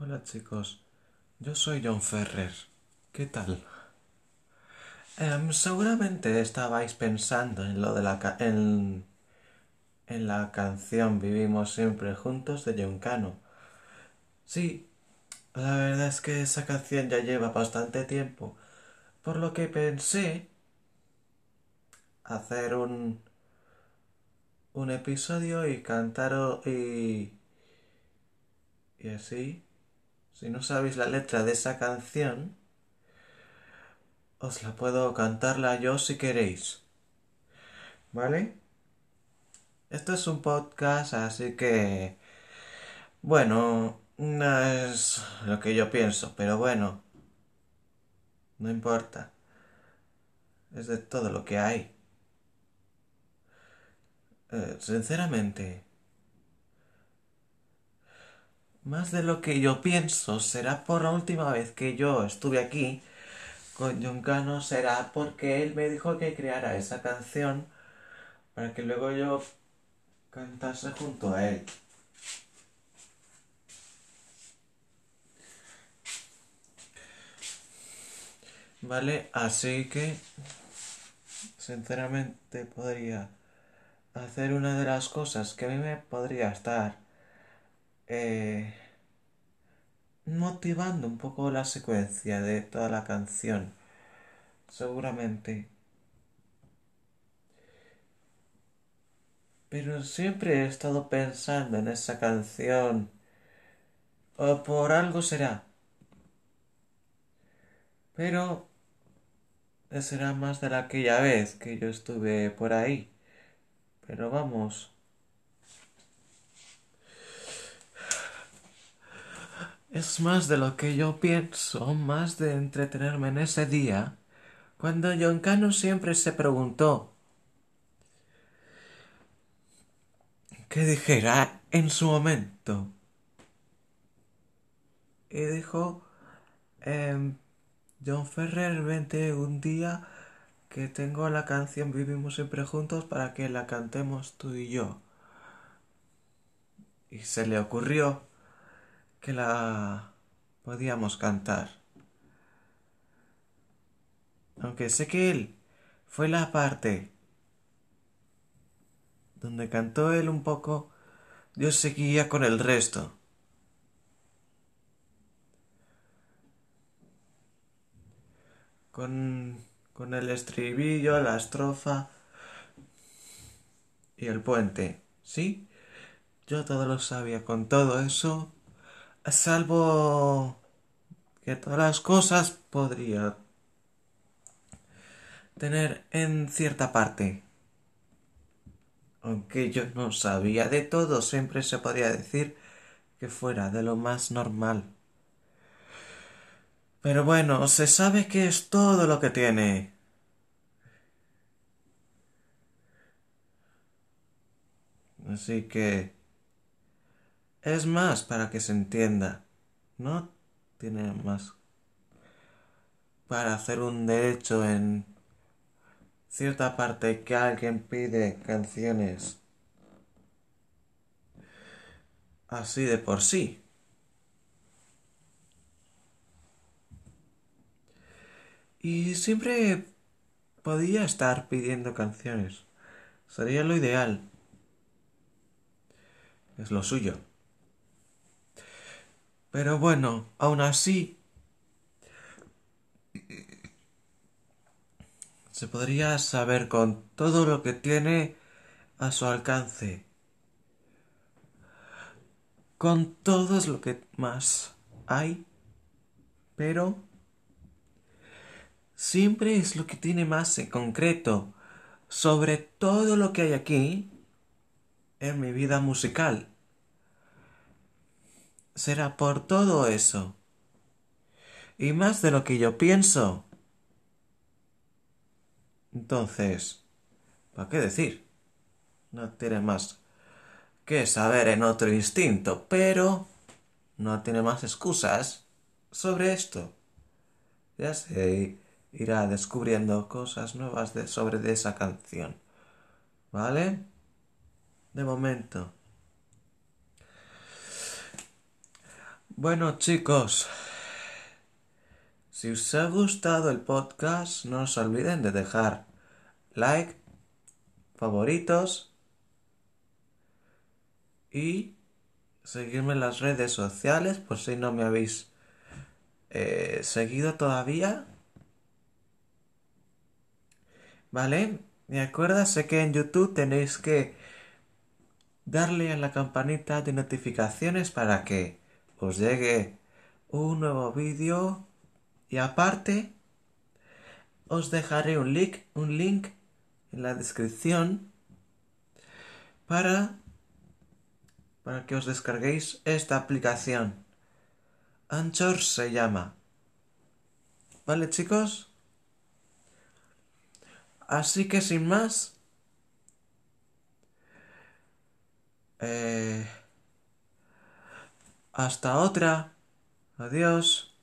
Hola chicos, yo soy John Ferrer. ¿Qué tal? Em, seguramente estabais pensando en lo de la en, en la canción Vivimos siempre juntos de John Cano. Sí, la verdad es que esa canción ya lleva bastante tiempo, por lo que pensé hacer un un episodio y cantar y y así. Si no sabéis la letra de esa canción, os la puedo cantarla yo si queréis. ¿Vale? Esto es un podcast, así que... Bueno, no es lo que yo pienso, pero bueno, no importa. Es de todo lo que hay. Eh, sinceramente, más de lo que yo pienso será por la última vez que yo estuve aquí con John Cano será porque él me dijo que creara esa canción para que luego yo cantase junto a él. Vale, así que sinceramente podría hacer una de las cosas que a mí me podría estar eh, motivando un poco la secuencia de toda la canción. Seguramente. Pero siempre he estado pensando en esa canción. O por algo será. Pero será más de la aquella vez que yo estuve por ahí. Pero vamos. Es más de lo que yo pienso, más de entretenerme en ese día, cuando John Cano siempre se preguntó qué dijera en su momento. Y dijo, em, John Ferrer, vente un día que tengo la canción Vivimos siempre juntos para que la cantemos tú y yo. Y se le ocurrió que la podíamos cantar. Aunque sé que él fue la parte donde cantó él un poco, yo seguía con el resto. Con, con el estribillo, la estrofa y el puente, ¿sí? Yo todo lo sabía con todo eso, salvo que todas las cosas podría tener en cierta parte. Aunque yo no sabía de todo, siempre se podría decir que fuera de lo más normal. Pero bueno, se sabe que es todo lo que tiene. Así que es más para que se entienda. No tiene más para hacer un derecho en cierta parte que alguien pide canciones así de por sí. Y siempre podía estar pidiendo canciones. Sería lo ideal. Es lo suyo. Pero bueno, aún así, se podría saber con todo lo que tiene a su alcance, con todo lo que más hay, pero siempre es lo que tiene más en concreto sobre todo lo que hay aquí en mi vida musical. Será por todo eso. Y más de lo que yo pienso. Entonces, ¿para qué decir? No tiene más que saber en otro instinto, pero no tiene más excusas sobre esto. Ya se irá descubriendo cosas nuevas sobre de esa canción. ¿Vale? De momento. Bueno chicos, si os ha gustado el podcast, no os olviden de dejar like, favoritos y seguirme en las redes sociales por si no me habéis eh, seguido todavía. ¿Vale? Me acuérdase que en YouTube tenéis que darle a la campanita de notificaciones para que os llegue un nuevo vídeo y aparte os dejaré un link, un link en la descripción para, para que os descarguéis esta aplicación. Anchor se llama. ¿Vale chicos? Así que sin más... Eh, hasta otra. Adiós.